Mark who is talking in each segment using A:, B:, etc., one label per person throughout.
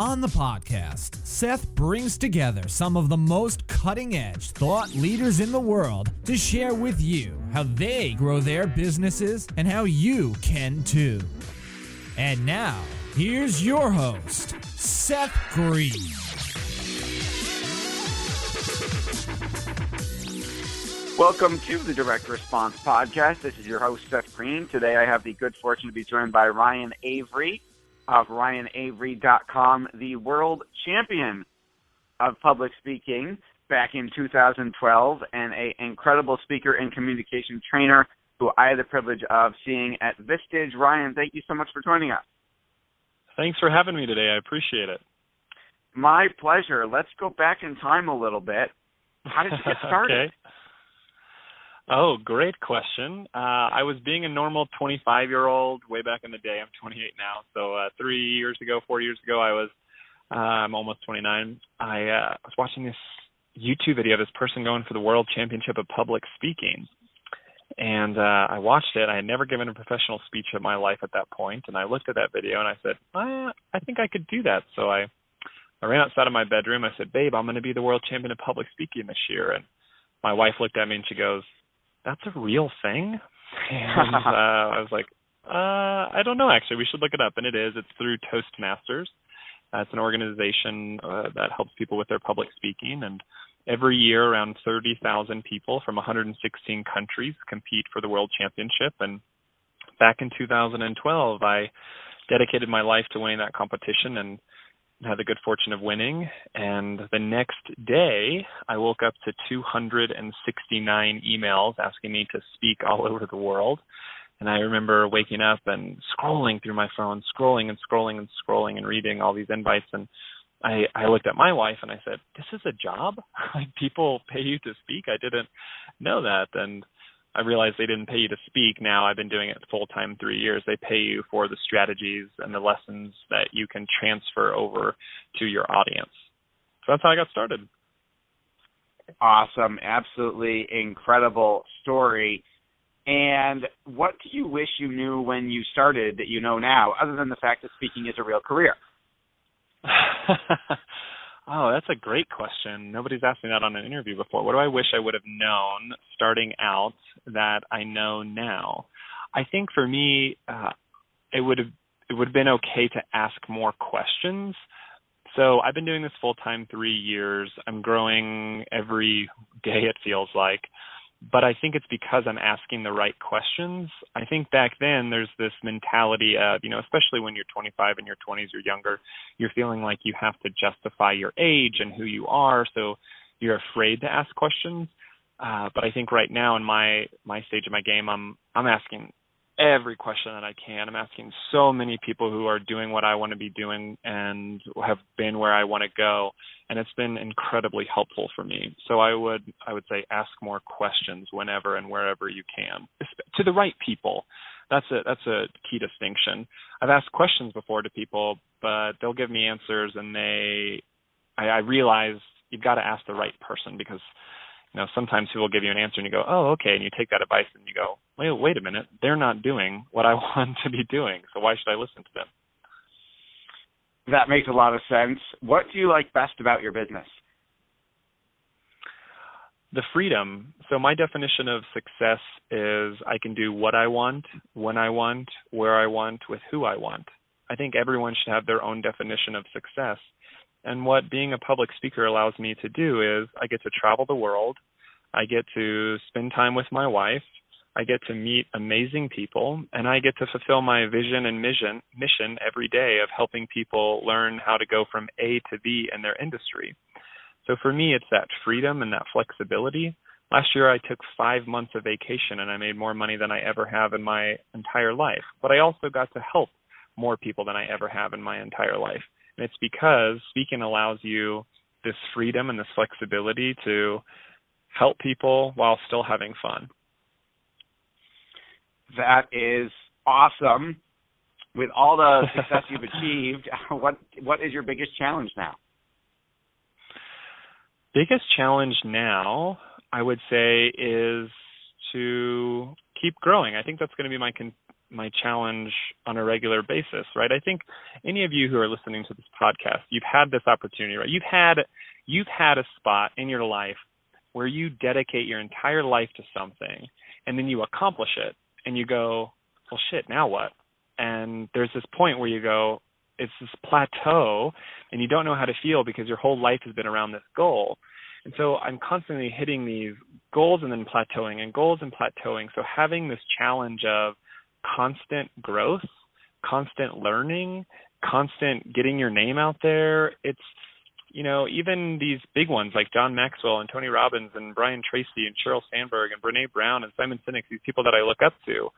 A: On the podcast, Seth brings together some of the most cutting edge thought leaders in the world to share with you how they grow their businesses and how you can too. And now, here's your host, Seth Green.
B: Welcome to the Direct Response Podcast. This is your host, Seth Green. Today I have the good fortune to be joined by Ryan Avery of RyanAvery.com, the world champion of public speaking back in 2012 and an incredible speaker and communication trainer who I had the privilege of seeing at Vistage. Ryan, thank you so much for joining us.
C: Thanks for having me today. I appreciate it.
B: My pleasure. Let's go back in time a little bit. How did you get started?
C: okay. Oh, great question. Uh, I was being a normal 25 year old way back in the day. I'm 28 now. So uh, three years ago, four years ago, I was, uh, I'm almost 29. I uh, was watching this YouTube video of this person going for the world championship of public speaking. And uh, I watched it. I had never given a professional speech in my life at that point, and I looked at that video and I said, uh, I think I could do that. So I, I ran outside of my bedroom. I said, Babe, I'm going to be the world champion of public speaking this year. And my wife looked at me and she goes, that's a real thing? And uh, I was like, uh, I don't know actually. We should look it up. And it is. It's through Toastmasters. Uh, it's an organization uh, that helps people with their public speaking. And every year, around 30,000 people from 116 countries compete for the World Championship. And back in 2012, I dedicated my life to winning that competition and had the good fortune of winning. And the next day, I woke up to 269 emails asking me to speak all over the world. And I remember waking up and scrolling through my phone, scrolling and scrolling and scrolling and reading all these invites. And I, I looked at my wife and I said, This is a job? like people pay you to speak? I didn't know that. And I realized they didn't pay you to speak. Now I've been doing it full time three years. They pay you for the strategies and the lessons that you can transfer over to your audience. So that's how I got started.
B: Awesome. Absolutely incredible story. And what do you wish you knew when you started that you know now, other than the fact that speaking is a real career?
C: Oh, that's a great question. Nobody's asked me that on an interview before. What do I wish I would have known starting out that I know now? I think for me, uh, it would have it would have been okay to ask more questions. So I've been doing this full time three years. I'm growing every day. It feels like but I think it's because I'm asking the right questions. I think back then there's this mentality of, you know, especially when you're 25 in your 20s or younger, you're feeling like you have to justify your age and who you are, so you're afraid to ask questions. Uh, but I think right now in my my stage of my game, I'm I'm asking every question that I can. I'm asking so many people who are doing what I want to be doing and have been where I want to go, and it's been incredibly helpful for me. So I would I would say ask more questions whenever and wherever you can to the right people. That's a that's a key distinction. I've asked questions before to people, but they'll give me answers, and they I, I realize you've got to ask the right person because you know sometimes people give you an answer and you go oh okay and you take that advice and you go wait wait a minute. They're not doing what i want to be doing so why should i listen to them?
B: That makes a lot of sense. What do you like best about your business?
C: The freedom. So my definition of success is i can do what i want when i want where i want with who i want. I think everyone should have their own definition of success and what being a public speaker allows me to do is I get to travel the world. I get to spend time with my wife. I get to meet amazing people and I get to fulfill my vision and mission mission every day of helping people learn how to go from A to B in their industry. So for me it's that freedom and that flexibility. Last year I took 5 months of vacation and I made more money than I ever have in my entire life. But I also got to help more people than I ever have in my entire life. And it's because speaking allows you this freedom and this flexibility to help people while still having fun.
B: That is awesome. With all the success you've achieved, what what is your biggest challenge now?
C: Biggest challenge now, I would say, is to keep growing. I think that's going to be my con- my challenge on a regular basis, right? I think any of you who are listening to this podcast, you've had this opportunity, right? You've had you've had a spot in your life where you dedicate your entire life to something and then you accomplish it and you go, "Well shit, now what?" And there's this point where you go, it's this plateau and you don't know how to feel because your whole life has been around this goal. And so I'm constantly hitting these goals and then plateauing and goals and plateauing. So having this challenge of constant growth, constant learning, constant getting your name out there. It's you know, even these big ones like John Maxwell and Tony Robbins and Brian Tracy and Sheryl Sandberg and Brene Brown and Simon Sinek, these people that I look up to,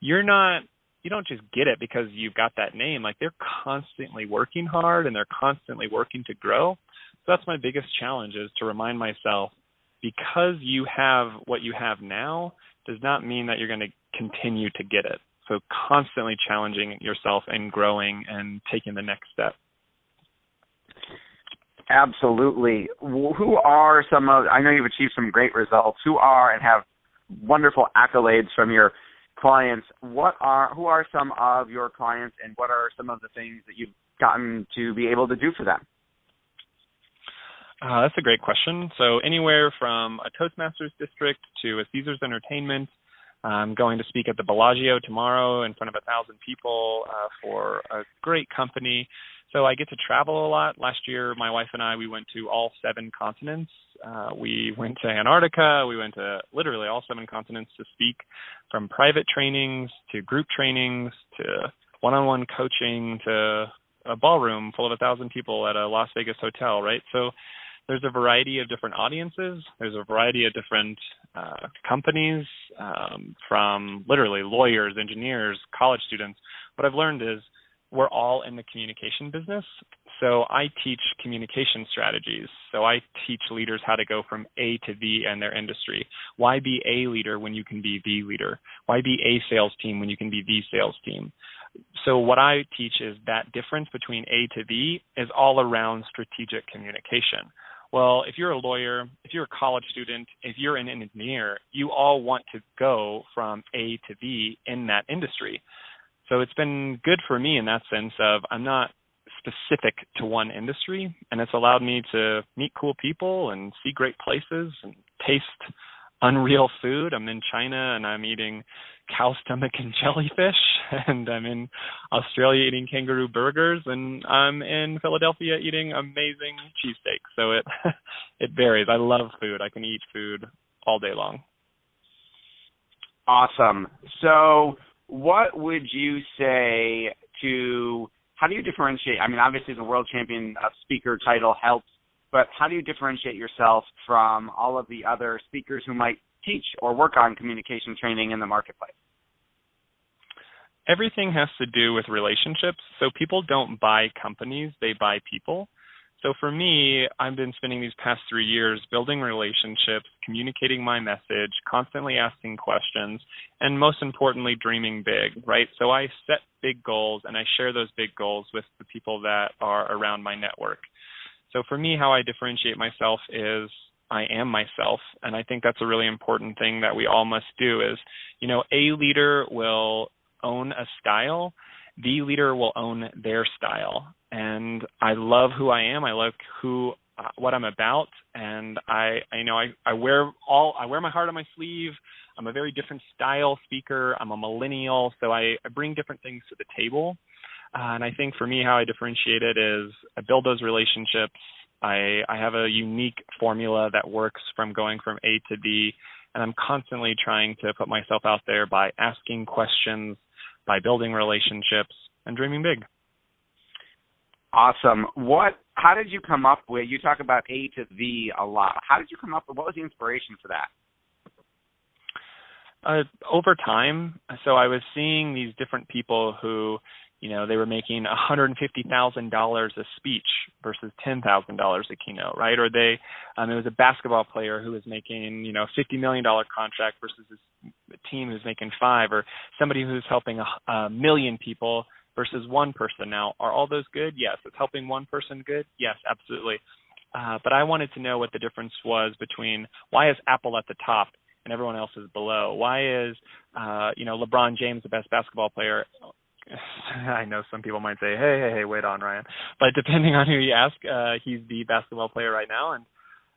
C: you're not you don't just get it because you've got that name. Like they're constantly working hard and they're constantly working to grow. So that's my biggest challenge is to remind myself because you have what you have now does not mean that you're going to continue to get it. So constantly challenging yourself and growing and taking the next step.
B: Absolutely. Who are some of, I know you've achieved some great results. Who are and have wonderful accolades from your clients. What are, who are some of your clients and what are some of the things that you've gotten to be able to do for them?
C: Uh, that's a great question. So anywhere from a Toastmasters district to a Caesars Entertainment I'm going to speak at the Bellagio tomorrow in front of a thousand people uh, for a great company. So I get to travel a lot. Last year, my wife and I we went to all seven continents. Uh, we went to Antarctica. We went to literally all seven continents to speak, from private trainings to group trainings to one-on-one coaching to a ballroom full of a thousand people at a Las Vegas hotel. Right. So there's a variety of different audiences. There's a variety of different uh, companies, um, from literally lawyers, engineers, college students. What I've learned is we're all in the communication business. So I teach communication strategies. So I teach leaders how to go from A to V in their industry. Why be a leader when you can be the leader? Why be a sales team when you can be the sales team? So what I teach is that difference between A to V is all around strategic communication. Well, if you're a lawyer, if you're a college student, if you're an engineer, you all want to go from A to B in that industry. So it's been good for me in that sense of I'm not specific to one industry and it's allowed me to meet cool people and see great places and taste unreal food. I'm in China and I'm eating cow stomach and jellyfish, and I'm in Australia eating kangaroo burgers, and I'm in Philadelphia eating amazing cheesesteaks. So it it varies. I love food. I can eat food all day long.
B: Awesome. So, what would you say to how do you differentiate? I mean, obviously the world champion uh, speaker title helps, but how do you differentiate yourself from all of the other speakers who might teach or work on communication training in the marketplace?
C: everything has to do with relationships. So people don't buy companies, they buy people. So for me, I've been spending these past three years building relationships, communicating my message, constantly asking questions, and most importantly, dreaming big, right? So I set big goals and I share those big goals with the people that are around my network. So for me, how I differentiate myself is I am myself. And I think that's a really important thing that we all must do is, you know, a leader will own a style, the leader will own their style and I love who I am. I love who uh, what I'm about, and I, you know I I wear all I wear my heart on my sleeve. I'm a very different style speaker. I'm a millennial, so I, I bring different things to the table. Uh, and I think for me, how I differentiate it is I build those relationships. I I have a unique formula that works from going from A to B, and I'm constantly trying to put myself out there by asking questions, by building relationships, and dreaming big.
B: Awesome. What? How did you come up with? You talk about A to V a lot. How did you come up with? What was the inspiration for that?
C: Uh, over time, so I was seeing these different people who, you know, they were making one hundred and fifty thousand dollars a speech versus ten thousand dollars a keynote, right? Or they, um, it was a basketball player who was making, you know, fifty million dollar contract versus this team who's making five, or somebody who's helping a, a million people versus one person. Now, are all those good? Yes. Is helping one person good? Yes, absolutely. Uh, but I wanted to know what the difference was between why is Apple at the top and everyone else is below? Why is uh, you know LeBron James the best basketball player? I know some people might say, "Hey, hey, hey, wait on Ryan," but depending on who you ask, uh, he's the basketball player right now. And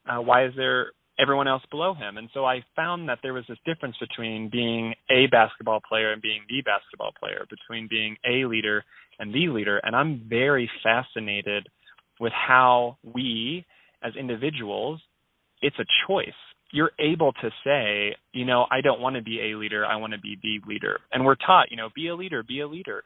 C: uh, why is there everyone else below him. And so I found that there was this difference between being a basketball player and being the basketball player, between being a leader and the leader. And I'm very fascinated with how we as individuals, it's a choice. You're able to say, you know, I don't want to be a leader, I want to be the leader. And we're taught, you know, be a leader, be a leader.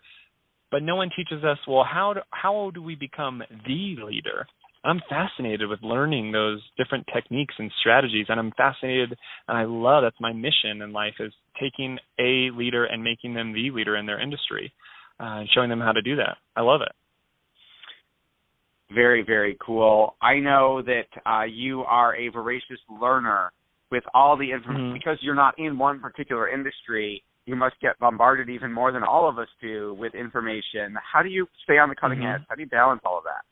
C: But no one teaches us, well, how do, how do we become the leader? I'm fascinated with learning those different techniques and strategies, and I'm fascinated, and I love that's my mission in life is taking a leader and making them the leader in their industry, uh, and showing them how to do that. I love it.
B: Very, very cool. I know that uh, you are a voracious learner with all the information mm-hmm. because you're not in one particular industry. You must get bombarded even more than all of us do with information. How do you stay on the cutting mm-hmm. edge? How do you balance all of that?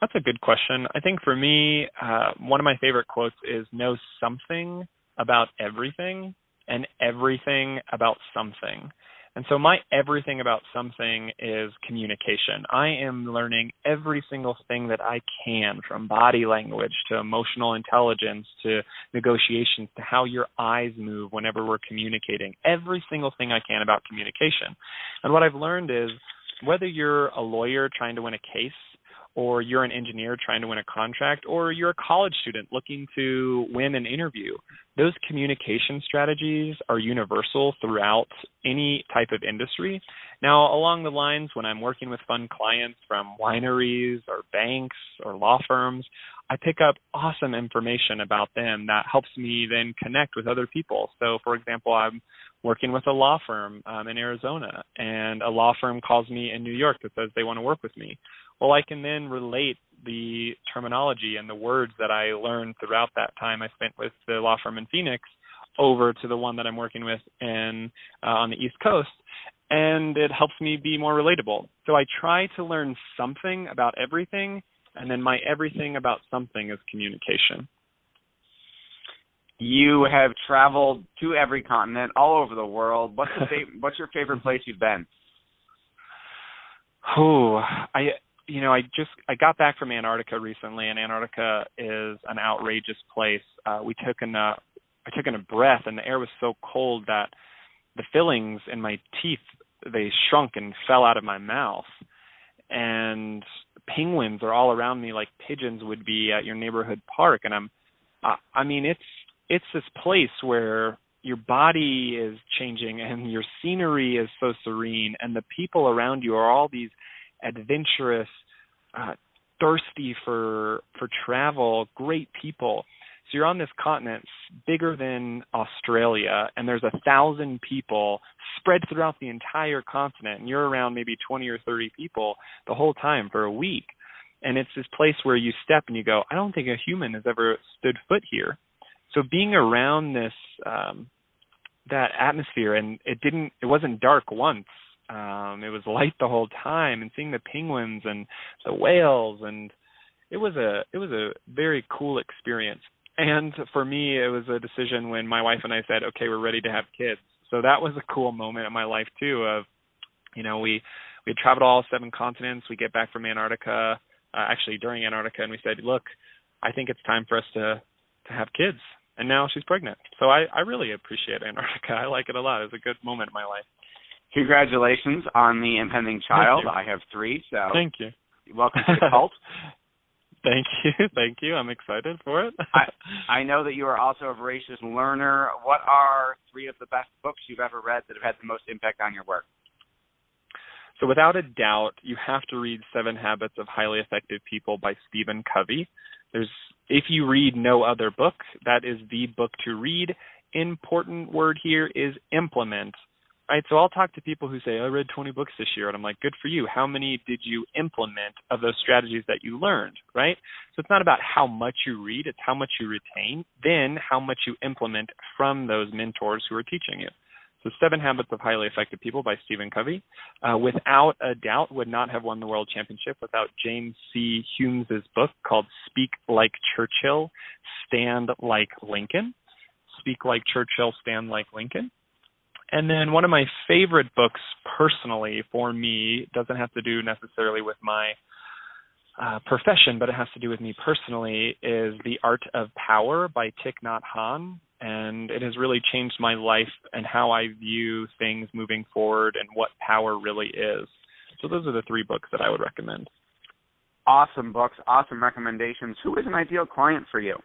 C: That's a good question. I think for me, uh, one of my favorite quotes is know something about everything and everything about something. And so my everything about something is communication. I am learning every single thing that I can from body language to emotional intelligence to negotiations to how your eyes move whenever we're communicating. Every single thing I can about communication. And what I've learned is whether you're a lawyer trying to win a case or you're an engineer trying to win a contract, or you're a college student looking to win an interview. Those communication strategies are universal throughout any type of industry. Now, along the lines, when I'm working with fun clients from wineries or banks or law firms, I pick up awesome information about them that helps me then connect with other people. So, for example, I'm working with a law firm um, in Arizona, and a law firm calls me in New York that says they want to work with me well, I can then relate the terminology and the words that I learned throughout that time I spent with the law firm in Phoenix over to the one that I'm working with in uh, on the East Coast, and it helps me be more relatable. So I try to learn something about everything, and then my everything about something is communication.
B: You have traveled to every continent, all over the world. What's what's your favorite place you've been?
C: Oh, I you know, I just I got back from Antarctica recently, and Antarctica is an outrageous place. Uh, we took in a I took in a breath, and the air was so cold that the fillings in my teeth they shrunk and fell out of my mouth. And penguins are all around me like pigeons would be at your neighborhood park, and I'm uh, I mean it's it's this place where your body is changing and your scenery is so serene and the people around you are all these adventurous, uh, thirsty for for travel, great people. So you're on this continent bigger than Australia, and there's a thousand people spread throughout the entire continent, and you're around maybe 20 or 30 people the whole time for a week. And it's this place where you step and you go, I don't think a human has ever stood foot here. So being around this um, that atmosphere, and it didn't, it wasn't dark once. Um, it was light the whole time, and seeing the penguins and the whales, and it was a it was a very cool experience. And for me, it was a decision when my wife and I said, "Okay, we're ready to have kids." So that was a cool moment in my life too. Of, you know, we we traveled all seven continents. We get back from Antarctica, uh, actually during Antarctica, and we said, "Look, I think it's time for us to to have kids." And now she's pregnant. So I I really appreciate Antarctica. I like it a lot. It was a good moment in my life.
B: Congratulations on the impending child. I have three, so
C: thank you.
B: Welcome to the cult.
C: Thank you, thank you. I'm excited for it.
B: I, I know that you are also a voracious learner. What are three of the best books you've ever read that have had the most impact on your work?
C: So, without a doubt, you have to read Seven Habits of Highly Effective People by Stephen Covey. There's, if you read no other book, that is the book to read. Important word here is implement right? So I'll talk to people who say, I read 20 books this year. And I'm like, good for you. How many did you implement of those strategies that you learned, right? So it's not about how much you read, it's how much you retain, then how much you implement from those mentors who are teaching you. So Seven Habits of Highly Effective People by Stephen Covey, uh, without a doubt, would not have won the world championship without James C. Humes' book called Speak Like Churchill, Stand Like Lincoln. Speak Like Churchill, Stand Like Lincoln. And then one of my favorite books personally for me doesn't have to do necessarily with my uh, profession, but it has to do with me personally, is The Art of Power by Thich Nhat Hanh. And it has really changed my life and how I view things moving forward and what power really is. So those are the three books that I would recommend.
B: Awesome books, awesome recommendations. Who is an ideal client for you?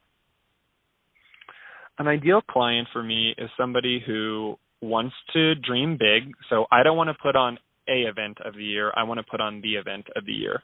C: An ideal client for me is somebody who wants to dream big. So I don't want to put on a event of the year. I want to put on the event of the year.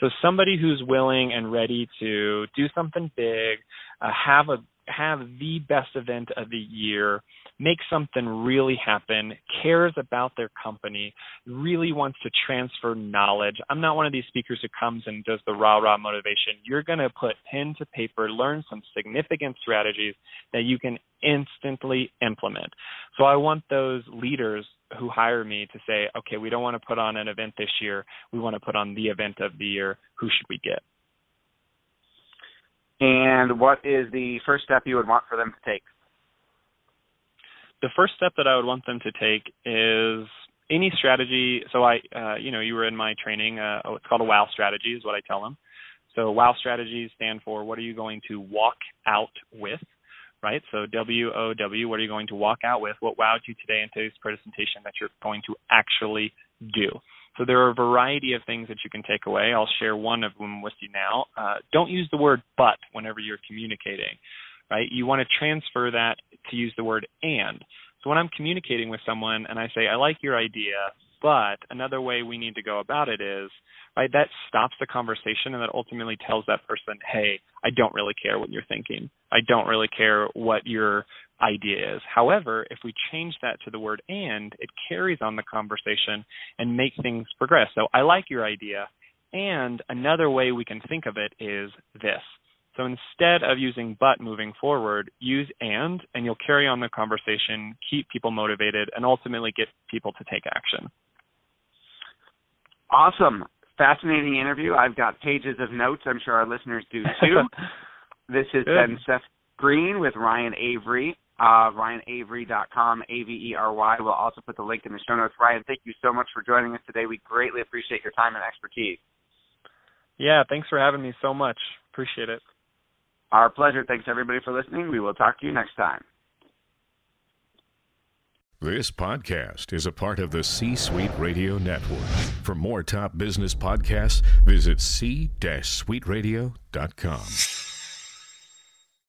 C: So somebody who's willing and ready to do something big, uh, have a have the best event of the year, make something really happen, cares about their company, really wants to transfer knowledge. I'm not one of these speakers who comes and does the rah rah motivation. You're going to put pen to paper, learn some significant strategies that you can instantly implement. So I want those leaders who hire me to say, okay, we don't want to put on an event this year. We want to put on the event of the year. Who should we get?
B: And what is the first step you would want for them to take?
C: The first step that I would want them to take is any strategy. So I, uh, you know, you were in my training. Uh, it's called a WOW strategy, is what I tell them. So WOW strategies stand for what are you going to walk out with, right? So W O W, what are you going to walk out with? What wowed you today in today's presentation that you're going to actually do? So there are a variety of things that you can take away. I'll share one of them with you now. Uh, don't use the word but whenever you're communicating, right? You want to transfer that to use the word and. So when I'm communicating with someone and I say, I like your idea, but another way we need to go about it is, right, that stops the conversation and that ultimately tells that person, hey, I don't really care what you're thinking. I don't really care what your idea is. However, if we change that to the word and, it carries on the conversation and make things progress. So I like your idea. And another way we can think of it is this. So instead of using but moving forward, use and, and you'll carry on the conversation, keep people motivated, and ultimately get people to take action.
B: Awesome. Fascinating interview. I've got pages of notes. I'm sure our listeners do too. this has Good. been Seth Green with Ryan Avery uh, RyanAvery.com, A-V-E-R-Y. We'll also put the link in the show notes. Ryan, thank you so much for joining us today. We greatly appreciate your time and expertise.
C: Yeah, thanks for having me so much. Appreciate it.
B: Our pleasure. Thanks, everybody, for listening. We will talk to you next time.
D: This podcast is a part of the C Suite Radio Network. For more top business podcasts, visit c-suiteradio.com.